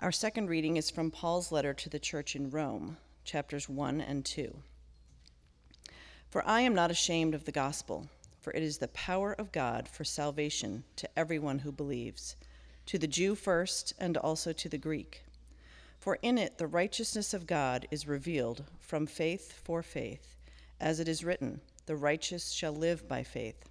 Our second reading is from Paul's letter to the church in Rome, chapters 1 and 2. For I am not ashamed of the gospel, for it is the power of God for salvation to everyone who believes, to the Jew first, and also to the Greek. For in it the righteousness of God is revealed from faith for faith, as it is written, The righteous shall live by faith.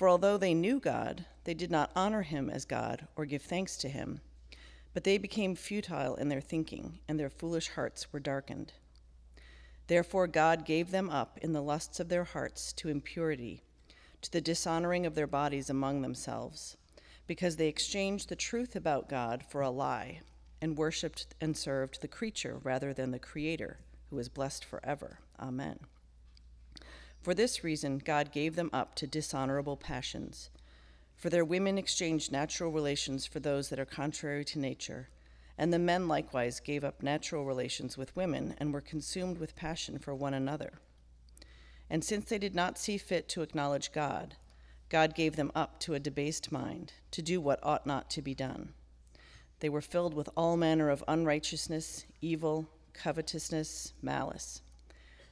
For although they knew God, they did not honor him as God or give thanks to him. But they became futile in their thinking, and their foolish hearts were darkened. Therefore, God gave them up in the lusts of their hearts to impurity, to the dishonoring of their bodies among themselves, because they exchanged the truth about God for a lie, and worshipped and served the creature rather than the Creator, who is blessed forever. Amen. For this reason, God gave them up to dishonorable passions. For their women exchanged natural relations for those that are contrary to nature, and the men likewise gave up natural relations with women and were consumed with passion for one another. And since they did not see fit to acknowledge God, God gave them up to a debased mind, to do what ought not to be done. They were filled with all manner of unrighteousness, evil, covetousness, malice.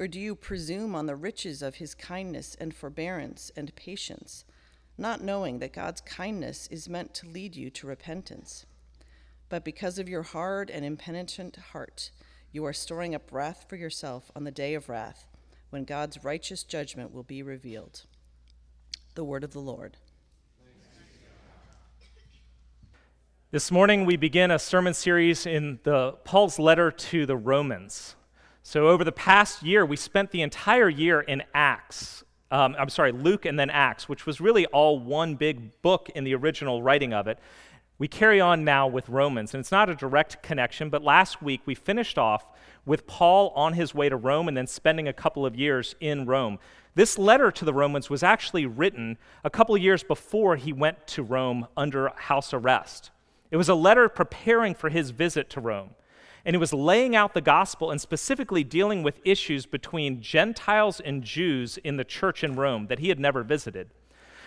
Or do you presume on the riches of his kindness and forbearance and patience, not knowing that God's kindness is meant to lead you to repentance? But because of your hard and impenitent heart, you are storing up wrath for yourself on the day of wrath, when God's righteous judgment will be revealed. The word of the Lord. This morning we begin a sermon series in the Paul's letter to the Romans. So, over the past year, we spent the entire year in Acts. Um, I'm sorry, Luke and then Acts, which was really all one big book in the original writing of it. We carry on now with Romans, and it's not a direct connection, but last week we finished off with Paul on his way to Rome and then spending a couple of years in Rome. This letter to the Romans was actually written a couple of years before he went to Rome under house arrest. It was a letter preparing for his visit to Rome and it was laying out the gospel and specifically dealing with issues between Gentiles and Jews in the church in Rome that he had never visited.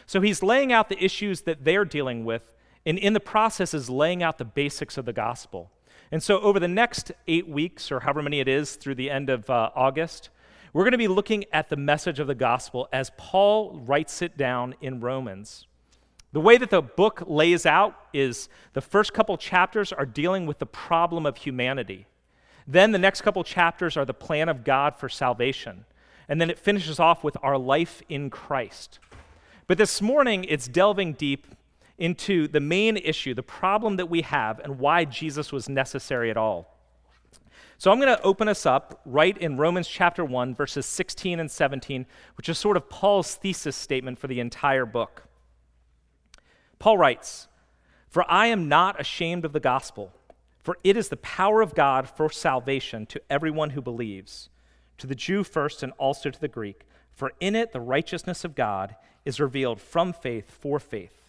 So he's laying out the issues that they're dealing with, and in the process is laying out the basics of the gospel. And so over the next eight weeks, or however many it is through the end of uh, August, we're going to be looking at the message of the gospel as Paul writes it down in Romans. The way that the book lays out is the first couple chapters are dealing with the problem of humanity. Then the next couple chapters are the plan of God for salvation. And then it finishes off with our life in Christ. But this morning, it's delving deep into the main issue, the problem that we have, and why Jesus was necessary at all. So I'm going to open us up right in Romans chapter 1, verses 16 and 17, which is sort of Paul's thesis statement for the entire book. Paul writes, For I am not ashamed of the gospel, for it is the power of God for salvation to everyone who believes, to the Jew first and also to the Greek. For in it the righteousness of God is revealed from faith for faith.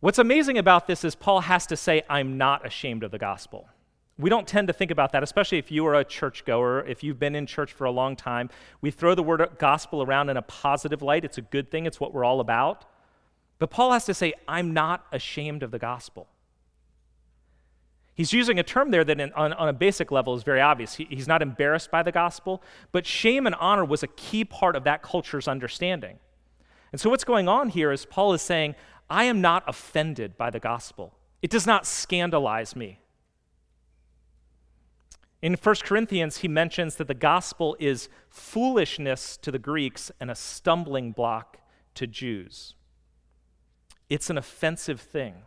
What's amazing about this is Paul has to say, I'm not ashamed of the gospel. We don't tend to think about that, especially if you are a churchgoer, if you've been in church for a long time. We throw the word gospel around in a positive light. It's a good thing, it's what we're all about. But Paul has to say, I'm not ashamed of the gospel. He's using a term there that, in, on, on, a basic level, is very obvious. He, he's not embarrassed by the gospel, but shame and honor was a key part of that culture's understanding. And so, what's going on here is Paul is saying, I am not offended by the gospel, it does not scandalize me. In 1 Corinthians, he mentions that the gospel is foolishness to the Greeks and a stumbling block to Jews. It's an offensive thing.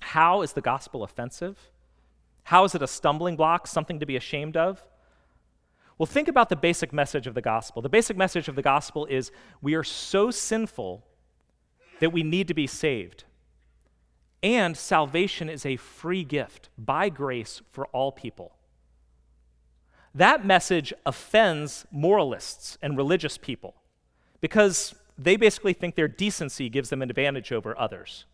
How is the gospel offensive? How is it a stumbling block, something to be ashamed of? Well, think about the basic message of the gospel. The basic message of the gospel is we are so sinful that we need to be saved. And salvation is a free gift by grace for all people. That message offends moralists and religious people because they basically think their decency gives them an advantage over others.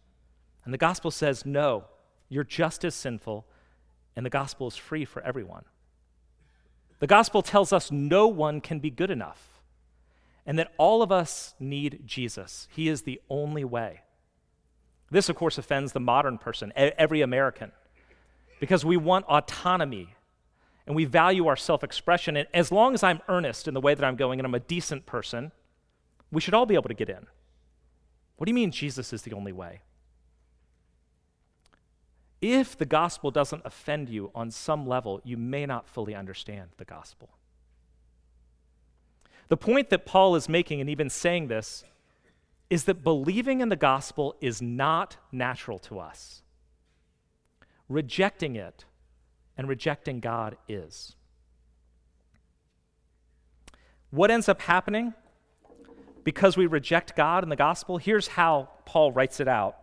And the gospel says, no, you're just as sinful, and the gospel is free for everyone. The gospel tells us no one can be good enough, and that all of us need Jesus. He is the only way. This, of course, offends the modern person, every American, because we want autonomy and we value our self expression. And as long as I'm earnest in the way that I'm going and I'm a decent person, we should all be able to get in. What do you mean Jesus is the only way? If the gospel doesn't offend you on some level, you may not fully understand the gospel. The point that Paul is making, and even saying this, is that believing in the gospel is not natural to us. Rejecting it and rejecting God is. What ends up happening because we reject God and the gospel? Here's how Paul writes it out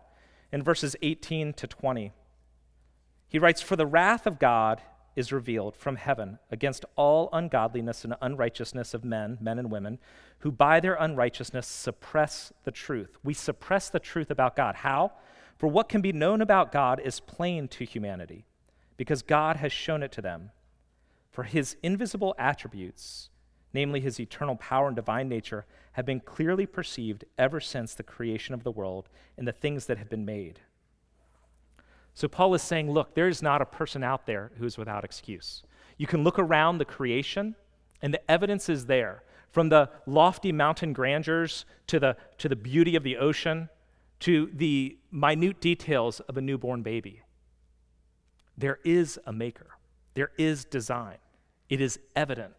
in verses 18 to 20. He writes, For the wrath of God is revealed from heaven against all ungodliness and unrighteousness of men, men and women, who by their unrighteousness suppress the truth. We suppress the truth about God. How? For what can be known about God is plain to humanity because God has shown it to them. For his invisible attributes, namely his eternal power and divine nature, have been clearly perceived ever since the creation of the world and the things that have been made. So Paul is saying, look, there is not a person out there who is without excuse. You can look around the creation, and the evidence is there. From the lofty mountain grandeurs to the, to the beauty of the ocean to the minute details of a newborn baby. There is a maker, there is design, it is evident.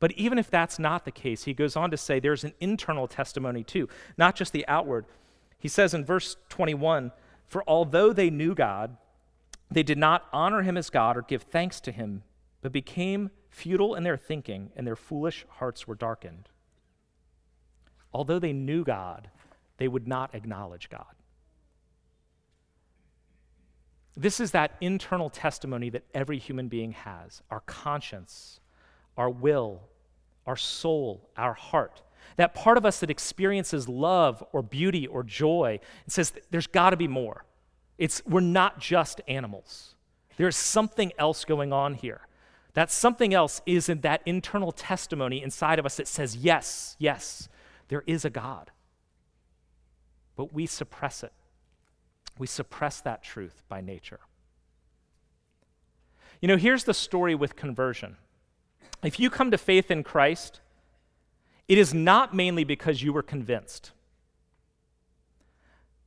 But even if that's not the case, he goes on to say there's an internal testimony too, not just the outward. He says in verse 21 For although they knew God, they did not honor him as God or give thanks to him, but became futile in their thinking, and their foolish hearts were darkened. Although they knew God, they would not acknowledge God. This is that internal testimony that every human being has our conscience, our will, our soul, our heart. That part of us that experiences love or beauty or joy and says, there's got to be more. It's, we're not just animals. There's something else going on here. That something else is in that internal testimony inside of us that says, yes, yes, there is a God. But we suppress it. We suppress that truth by nature. You know, here's the story with conversion. If you come to faith in Christ, it is not mainly because you were convinced.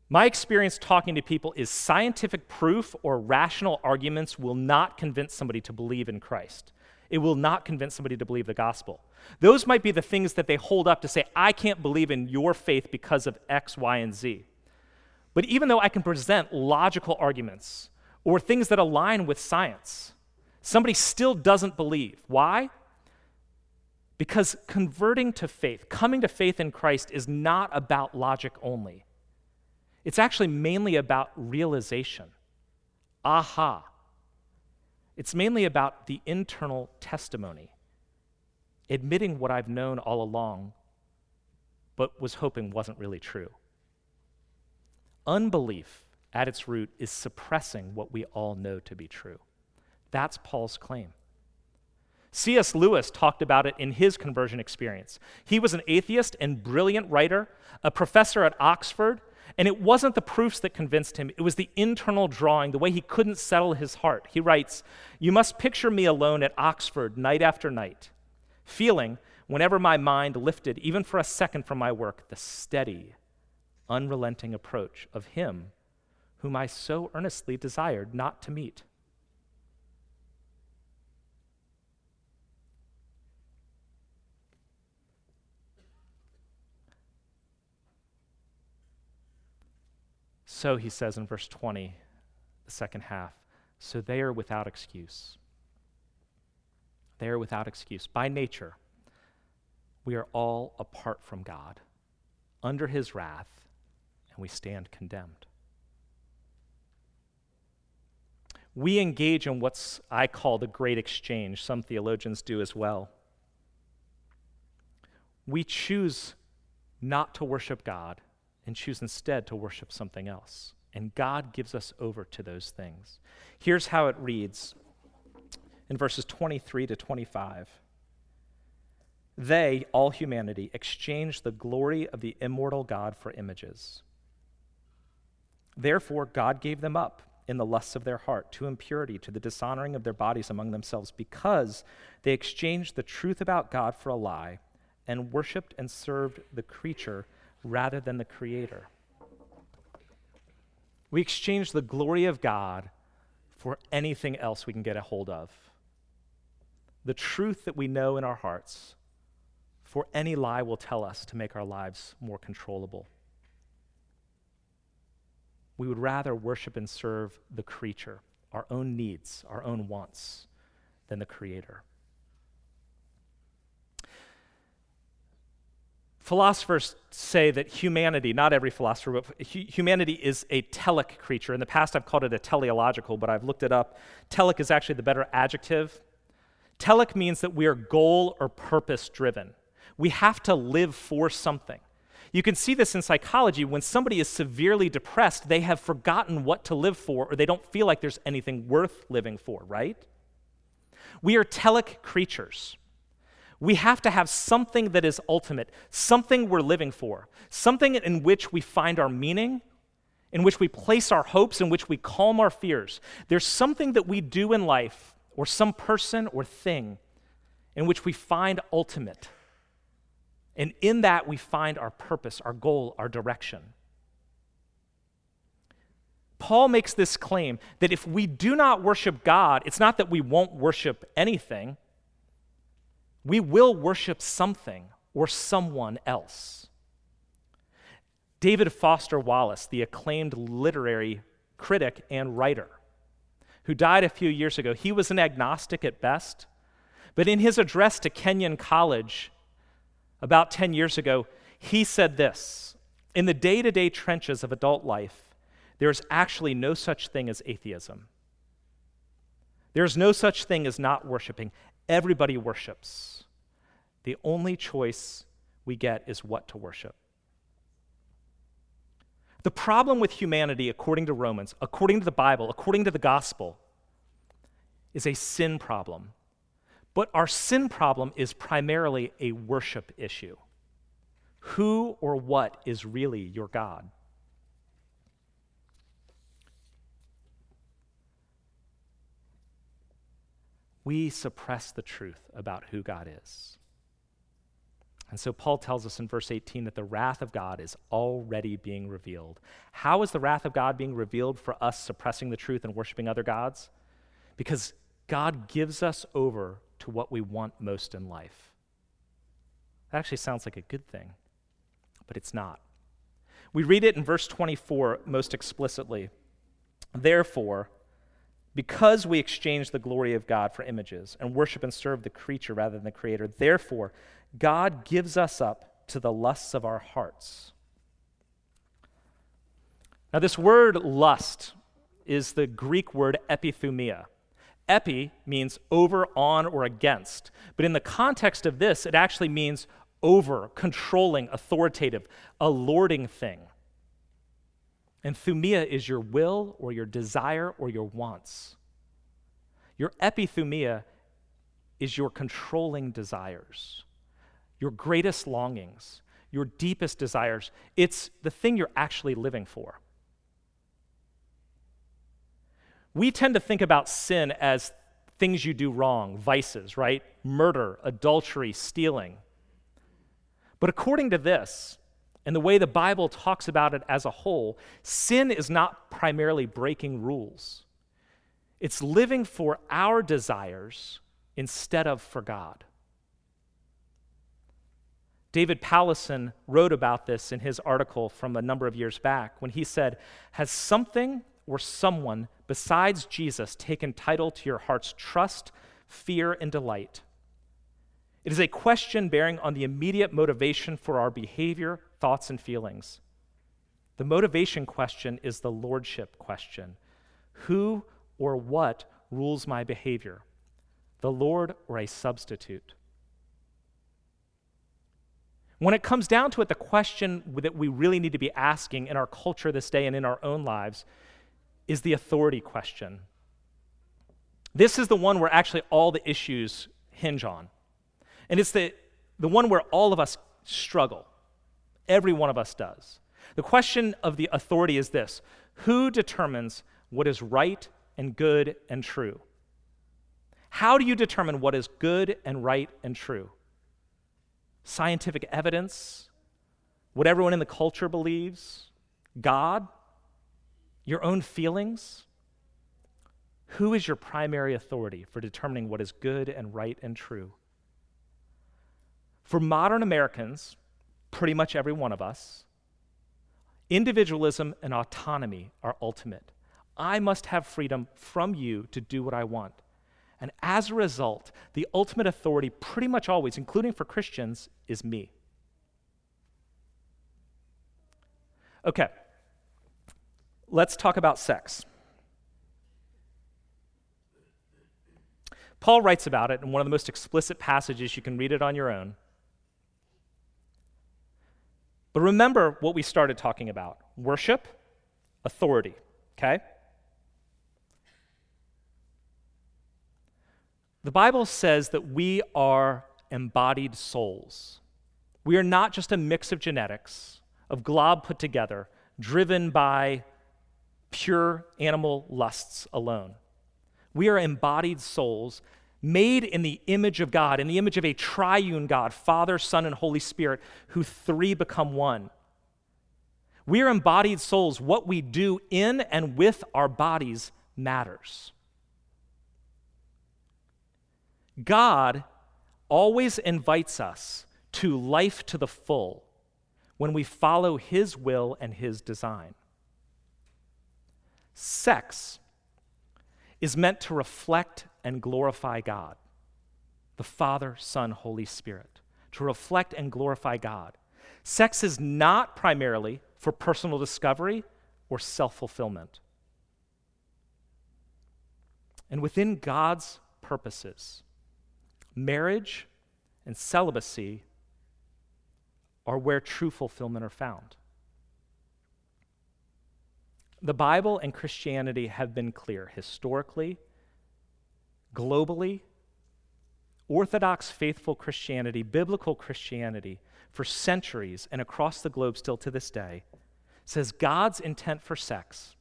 My experience talking to people is scientific proof or rational arguments will not convince somebody to believe in Christ. It will not convince somebody to believe the gospel. Those might be the things that they hold up to say, I can't believe in your faith because of X, Y, and Z. But even though I can present logical arguments or things that align with science, somebody still doesn't believe. Why? Because converting to faith, coming to faith in Christ, is not about logic only. It's actually mainly about realization. Aha. It's mainly about the internal testimony, admitting what I've known all along, but was hoping wasn't really true. Unbelief at its root, is suppressing what we all know to be true. That's Paul's claim. C.S. Lewis talked about it in his conversion experience. He was an atheist and brilliant writer, a professor at Oxford, and it wasn't the proofs that convinced him, it was the internal drawing, the way he couldn't settle his heart. He writes, You must picture me alone at Oxford night after night, feeling, whenever my mind lifted, even for a second from my work, the steady, unrelenting approach of him whom I so earnestly desired not to meet. So he says in verse 20, the second half, so they are without excuse. They are without excuse. By nature, we are all apart from God, under his wrath, and we stand condemned. We engage in what I call the great exchange. Some theologians do as well. We choose not to worship God and choose instead to worship something else. And God gives us over to those things. Here's how it reads in verses 23 to 25. They, all humanity, exchanged the glory of the immortal God for images. Therefore, God gave them up in the lusts of their heart to impurity, to the dishonoring of their bodies among themselves, because they exchanged the truth about God for a lie and worshiped and served the creature rather than the Creator. We exchange the glory of God for anything else we can get a hold of. The truth that we know in our hearts for any lie will tell us to make our lives more controllable. We would rather worship and serve the creature, our own needs, our own wants, than the Creator. Philosophers say that humanity, not every philosopher, but humanity is a telic creature. In the past, I've called it a teleological, but I've looked it up. Telic is actually the better adjective. Telic means that we are goal or purpose driven. We have to live for something. You can see this in psychology. When somebody is severely depressed, they have forgotten what to live for, or they don't feel like there's anything worth living for, right? We are telic creatures we have to have something that is ultimate, something we're living for, something in which we find our meaning, in which we place our hopes, in which we calm our fears. There's something that we do in life, or some person or thing, in which we find ultimate. And in that, we find our purpose, our goal, our direction. Paul makes this claim that if we do not worship God, it's not that we won't worship anything, we will worship something or someone else. David Foster Wallace, the acclaimed literary critic and writer, who died a few years ago, he was an agnostic at best, but in his address to Kenyon College about 10 years ago, he said this In the day to day trenches of adult life, there is actually no such thing as atheism. There is no such thing as not worshiping. Everybody worships. The only choice we get is what to worship. The problem with humanity, according to Romans, according to the Bible, according to the gospel, is a sin problem. But our sin problem is primarily a worship issue. Who or what is really your God? we suppress the truth about who God is. And so Paul tells us in verse 18 that the wrath of God is already being revealed. How is the wrath of God being revealed for us suppressing the truth and worshiping other gods? Because God gives us over to what we want most in life. That actually sounds like a good thing, but it's not. We read it in verse 24 most explicitly. Therefore, because we exchange the glory of God for images and worship and serve the creature rather than the creator, therefore, God gives us up to the lusts of our hearts. Now, this word lust is the Greek word epithumia. Epi means over, on, or against. But in the context of this, it actually means over, controlling, authoritative, a lording thing. And thumia is your will or your desire or your wants. Your epithumia is your controlling desires, your greatest longings, your deepest desires. It's the thing you're actually living for. We tend to think about sin as things you do wrong, vices, right? Murder, adultery, stealing. But according to this, and the way the Bible talks about it as a whole, sin is not primarily breaking rules. It's living for our desires instead of for God. David Powlison wrote about this in his article from a number of years back when he said, Has something or someone besides Jesus taken title to your heart's trust, fear, and delight? It is a question bearing on the immediate motivation for our behavior, thoughts, and feelings. The motivation question is the lordship question Who or what rules my behavior? The Lord or a substitute? When it comes down to it, the question that we really need to be asking in our culture this day and in our own lives is the authority question. This is the one where actually all the issues hinge on. And it's the, the one where all of us struggle. Every one of us does. The question of the authority is this Who determines what is right and good and true? How do you determine what is good and right and true? Scientific evidence? What everyone in the culture believes? God? Your own feelings? Who is your primary authority for determining what is good and right and true? For modern Americans, pretty much every one of us, individualism and autonomy are ultimate. I must have freedom from you to do what I want. And as a result, the ultimate authority, pretty much always, including for Christians, is me. Okay, let's talk about sex. Paul writes about it in one of the most explicit passages. You can read it on your own. But remember what we started talking about worship, authority, okay? The Bible says that we are embodied souls. We are not just a mix of genetics, of glob put together, driven by pure animal lusts alone. We are embodied souls made in the image of God, in the image of a triune God, Father, Son, and Holy Spirit, who three become one. We are embodied souls. What we do in and with our bodies matters. God always invites us to life to the full when we follow His will and His design. Sex is meant to reflect and glorify God, the Father, Son, Holy Spirit, to reflect and glorify God. Sex is not primarily for personal discovery or self fulfillment. And within God's purposes, marriage and celibacy are where true fulfillment are found. The Bible and Christianity have been clear historically, globally. Orthodox faithful Christianity, biblical Christianity, for centuries and across the globe still to this day, says God's intent for sex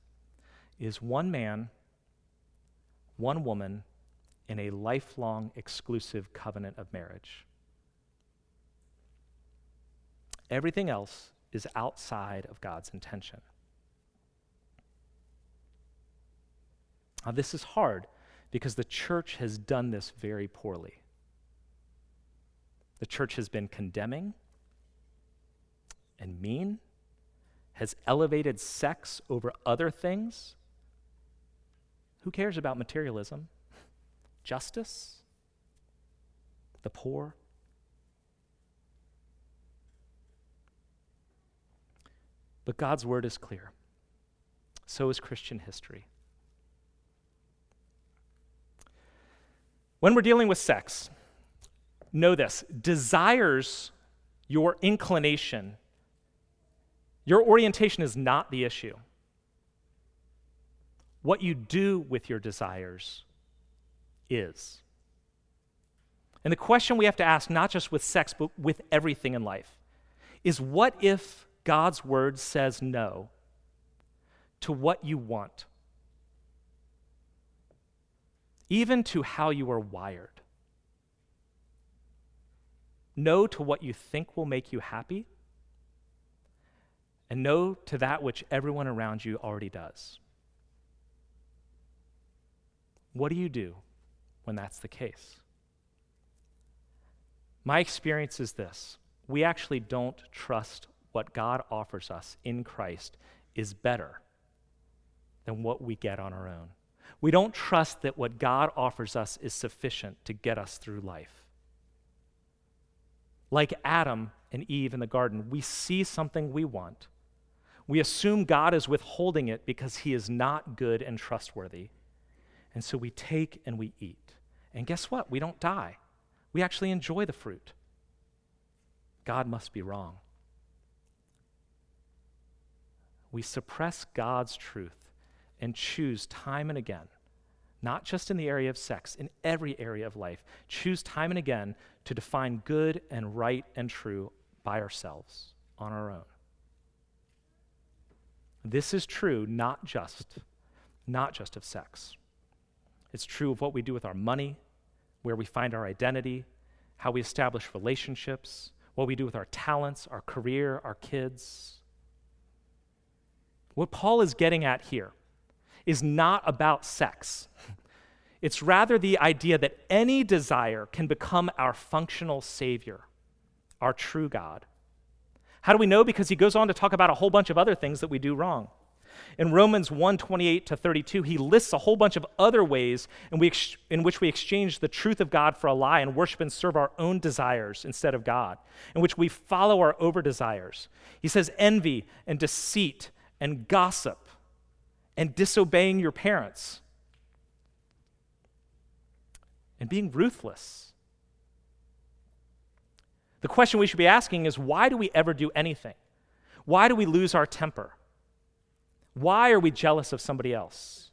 is one man, one woman, in a lifelong exclusive covenant of marriage. Everything else is outside of God's intention. Now, this is hard because the church has done this very poorly. The church has been condemning and mean, has elevated sex over other things. Who cares about materialism? Justice? The poor? But God's word is clear. So is Christian history. When we're dealing with sex, know this desires, your inclination, your orientation is not the issue. What you do with your desires is. And the question we have to ask, not just with sex, but with everything in life, is what if God's word says no to what you want, even to how you are wired? No to what you think will make you happy, and no to that which everyone around you already does. What do you do when that's the case? My experience is this we actually don't trust what God offers us in Christ is better than what we get on our own. We don't trust that what God offers us is sufficient to get us through life. Like Adam and Eve in the garden, we see something we want. We assume God is withholding it because he is not good and trustworthy. And so we take and we eat. And guess what? We don't die. We actually enjoy the fruit. God must be wrong. We suppress God's truth and choose time and again, not just in the area of sex, in every area of life, choose time and again to define good and right and true by ourselves on our own. This is true not just not just of sex. It's true of what we do with our money, where we find our identity, how we establish relationships, what we do with our talents, our career, our kids. What Paul is getting at here is not about sex. It's rather the idea that any desire can become our functional Savior, our true God. How do we know? Because he goes on to talk about a whole bunch of other things that we do wrong. In Romans 1 28 to 32, he lists a whole bunch of other ways in, we ex- in which we exchange the truth of God for a lie and worship and serve our own desires instead of God, in which we follow our over desires. He says envy and deceit and gossip and disobeying your parents and being ruthless. The question we should be asking is why do we ever do anything? Why do we lose our temper? Why are we jealous of somebody else?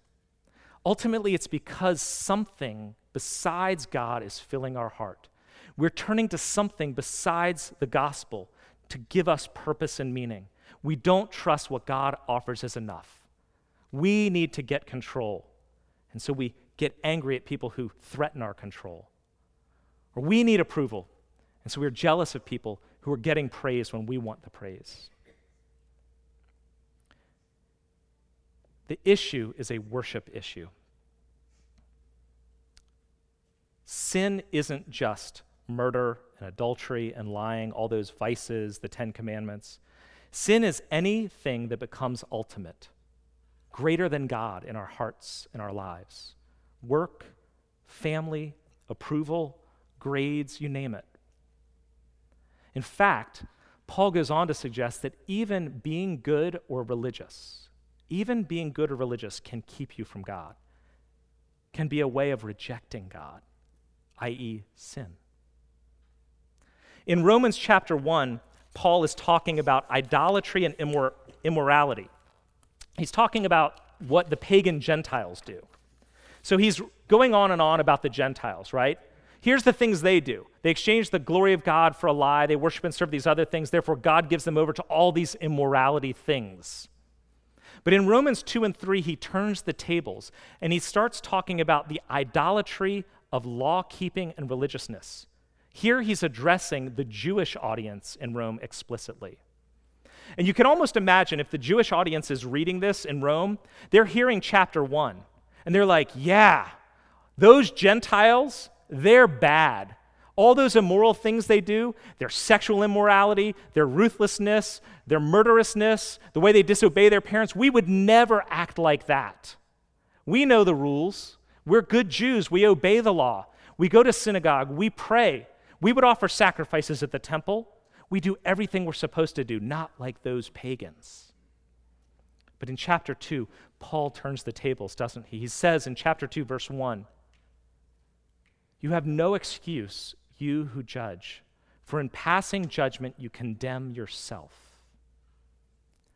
Ultimately, it's because something besides God is filling our heart. We're turning to something besides the gospel to give us purpose and meaning. We don't trust what God offers as enough. We need to get control. And so we get angry at people who threaten our control. Or we need approval. And so we're jealous of people who are getting praise when we want the praise. The issue is a worship issue. Sin isn't just murder and adultery and lying, all those vices, the Ten Commandments. Sin is anything that becomes ultimate, greater than God in our hearts and our lives. Work, family, approval, grades, you name it. In fact, Paul goes on to suggest that even being good or religious, even being good or religious can keep you from God, can be a way of rejecting God, i.e., sin. In Romans chapter 1, Paul is talking about idolatry and immor- immorality. He's talking about what the pagan Gentiles do. So he's going on and on about the Gentiles, right? Here's the things they do they exchange the glory of God for a lie, they worship and serve these other things, therefore, God gives them over to all these immorality things. But in Romans 2 and 3, he turns the tables and he starts talking about the idolatry of law keeping and religiousness. Here he's addressing the Jewish audience in Rome explicitly. And you can almost imagine if the Jewish audience is reading this in Rome, they're hearing chapter 1 and they're like, yeah, those Gentiles, they're bad all those immoral things they do, their sexual immorality, their ruthlessness, their murderousness, the way they disobey their parents, we would never act like that. We know the rules. We're good Jews. We obey the law. We go to synagogue. We pray. We would offer sacrifices at the temple. We do everything we're supposed to do, not like those pagans. But in chapter 2, Paul turns the tables, doesn't he? He says in chapter 2, verse 1, You have no excuse you who judge, for in passing judgment you condemn yourself.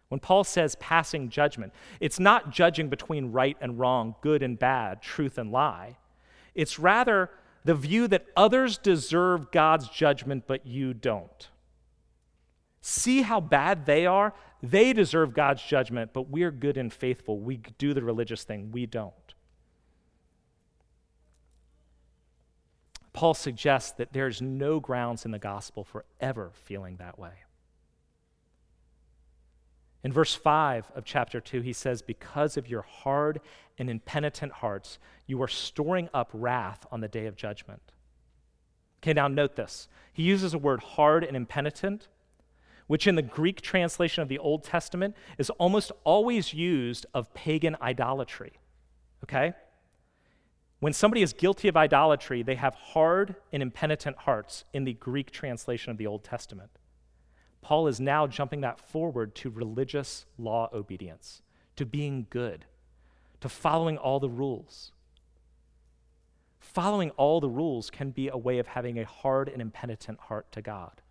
When Paul says passing judgment, it's not judging between right and wrong, good and bad, truth and lie. It's rather the view that others deserve God's judgment, but you don't. See how bad they are? They deserve God's judgment, but we're good and faithful. We do the religious thing, we don't. Paul suggests that there's no grounds in the gospel for ever feeling that way. In verse 5 of chapter 2, he says, Because of your hard and impenitent hearts, you are storing up wrath on the day of judgment. Okay, now note this. He uses a word hard and impenitent, which in the Greek translation of the Old Testament is almost always used of pagan idolatry. Okay? When somebody is guilty of idolatry, they have hard and impenitent hearts in the Greek translation of the Old Testament. Paul is now jumping that forward to religious law obedience, to being good, to following all the rules. Following all the rules can be a way of having a hard and impenitent heart to God.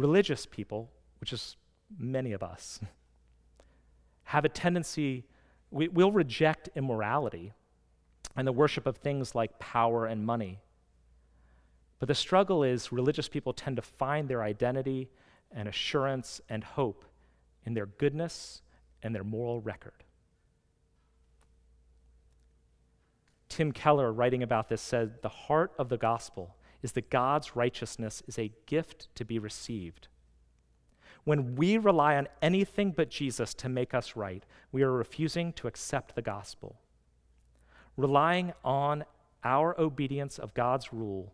Religious people, which is many of us, have a tendency, we, will reject immorality and the worship of things like power and money but the struggle is religious people tend to find their identity and assurance and hope in their goodness and their moral record. Tim Keller, writing about this, said The heart of the gospel is that God's righteousness is a gift to be received. When we rely on anything but Jesus to make us right, we are refusing to accept the gospel. Relying on our obedience of God's rule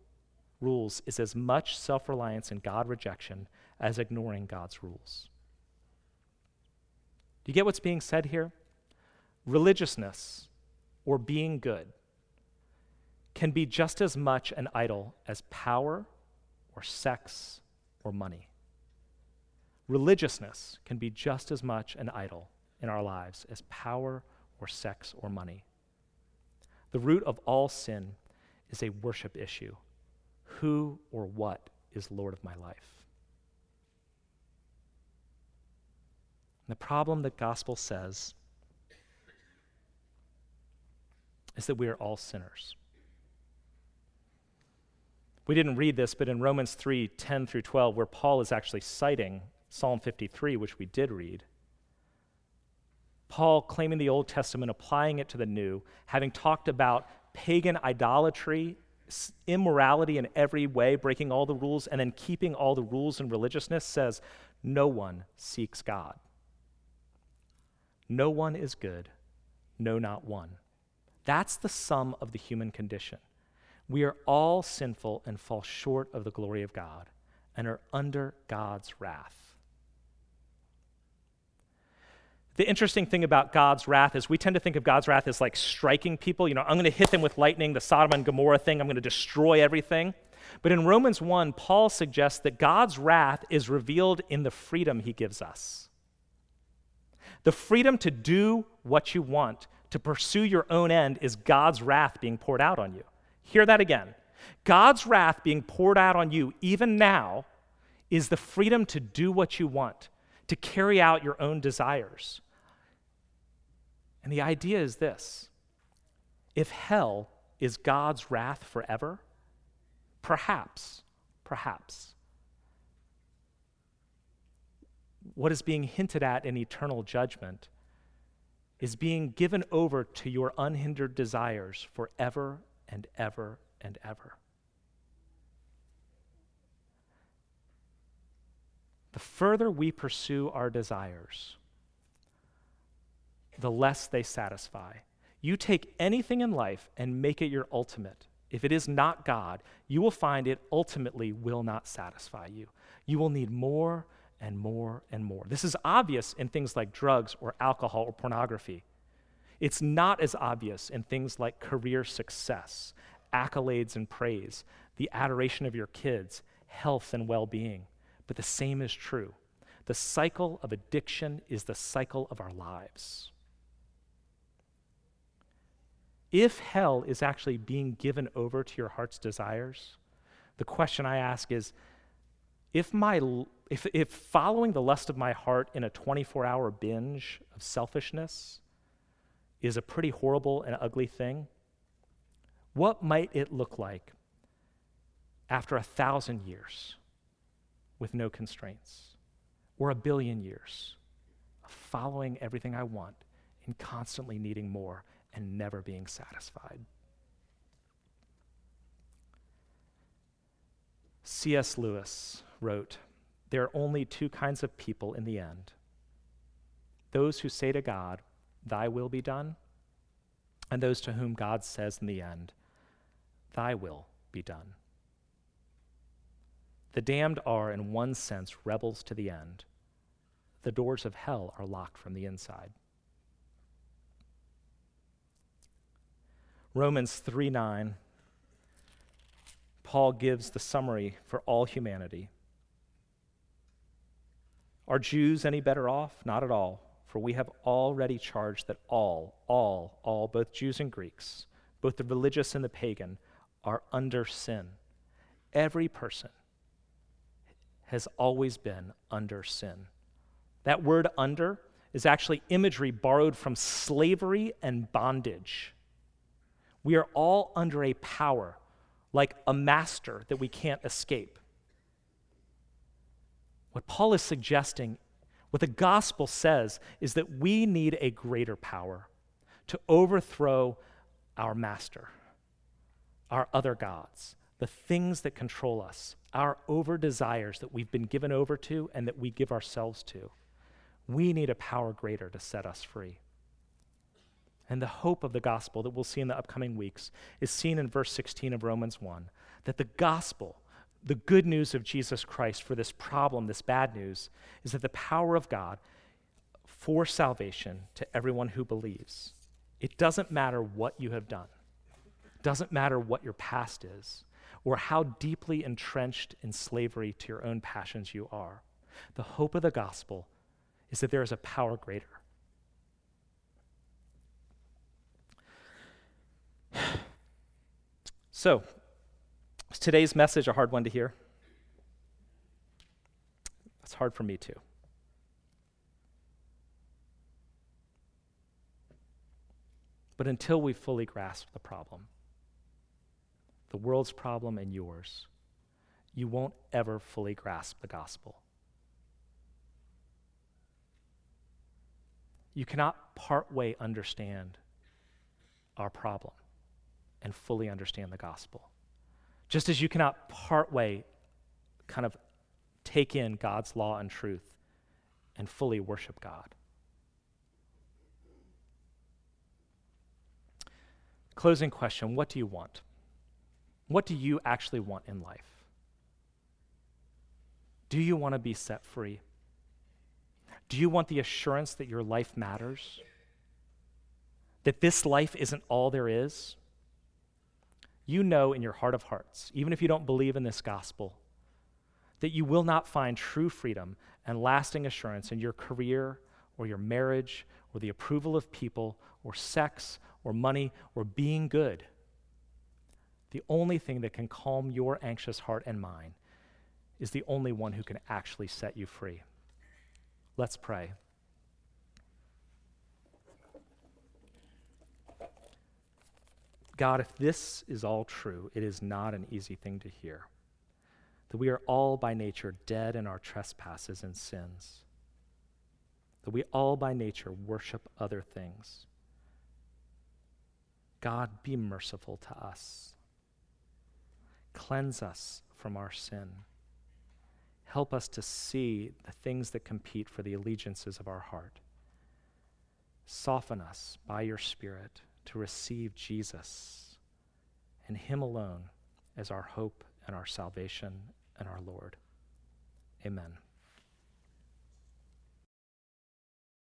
rules is as much self reliance and God rejection as ignoring God's rules. Do you get what's being said here? Religiousness or being good can be just as much an idol as power or sex or money. Religiousness can be just as much an idol in our lives as power or sex or money. The root of all sin is a worship issue who or what is Lord of my life? And the problem that gospel says is that we are all sinners. We didn't read this, but in Romans 3 10 through 12, where Paul is actually citing Psalm 53, which we did read, Paul claiming the Old Testament, applying it to the New, having talked about pagan idolatry immorality in every way, breaking all the rules, and then keeping all the rules and religiousness says no one seeks God. No one is good, no, not one. That's the sum of the human condition. We are all sinful and fall short of the glory of God and are under God's wrath. The interesting thing about God's wrath is we tend to think of God's wrath as like striking people. You know, I'm going to hit them with lightning, the Sodom and Gomorrah thing, I'm going to destroy everything. But in Romans 1, Paul suggests that God's wrath is revealed in the freedom he gives us. The freedom to do what you want, to pursue your own end, is God's wrath being poured out on you. Hear that again. God's wrath being poured out on you, even now, is the freedom to do what you want, to carry out your own desires. And the idea is this if hell is God's wrath forever, perhaps, perhaps, what is being hinted at in eternal judgment is being given over to your unhindered desires forever and ever and ever. The further we pursue our desires, the less they satisfy. You take anything in life and make it your ultimate. If it is not God, you will find it ultimately will not satisfy you. You will need more and more and more. This is obvious in things like drugs or alcohol or pornography. It's not as obvious in things like career success, accolades and praise, the adoration of your kids, health and well being. But the same is true. The cycle of addiction is the cycle of our lives. If hell is actually being given over to your heart's desires, the question I ask is if my if, if following the lust of my heart in a 24 hour binge of selfishness is a pretty horrible and ugly thing, what might it look like after a thousand years with no constraints, or a billion years of following everything I want and constantly needing more and never being satisfied? C.S. Lewis wrote, There are only two kinds of people in the end those who say to God, Thy will be done, and those to whom God says in the end, Thy will be done. The damned are, in one sense, rebels to the end. The doors of hell are locked from the inside. Romans 3 9, Paul gives the summary for all humanity. Are Jews any better off? Not at all, for we have already charged that all, all, all, both Jews and Greeks, both the religious and the pagan, are under sin. Every person has always been under sin. That word under is actually imagery borrowed from slavery and bondage. We are all under a power, like a master that we can't escape. What Paul is suggesting, what the gospel says, is that we need a greater power to overthrow our master our other gods, the things that control us, our over desires that we've been given over to and that we give ourselves to. We need a power greater to set us free. And the hope of the gospel that we'll see in the upcoming weeks is seen in verse 16 of Romans 1 that the gospel, the good news of Jesus Christ for this problem, this bad news, is that the power of God for salvation to everyone who believes. It doesn't matter what you have done. it Doesn't matter what your past is or how deeply entrenched in slavery to your own passions you are. The hope of the gospel is that there is a power greater. So, is today's message a hard one to hear? It's hard for me too. But until we fully grasp the problem, the world's problem and yours, you won't ever fully grasp the gospel. You cannot partway understand our problem and fully understand the gospel. Just as you cannot partway kind of take in God's law and truth and fully worship God. Closing question What do you want? What do you actually want in life? Do you want to be set free? Do you want the assurance that your life matters? That this life isn't all there is? You know in your heart of hearts, even if you don't believe in this gospel, that you will not find true freedom and lasting assurance in your career or your marriage or the approval of people or sex or money or being good the only thing that can calm your anxious heart and mine is the only one who can actually set you free. Let's pray. God, if this is all true, it is not an easy thing to hear. That we are all by nature dead in our trespasses and sins. That we all by nature worship other things. God, be merciful to us. Cleanse us from our sin. Help us to see the things that compete for the allegiances of our heart. Soften us by your Spirit to receive Jesus and Him alone as our hope and our salvation and our Lord. Amen.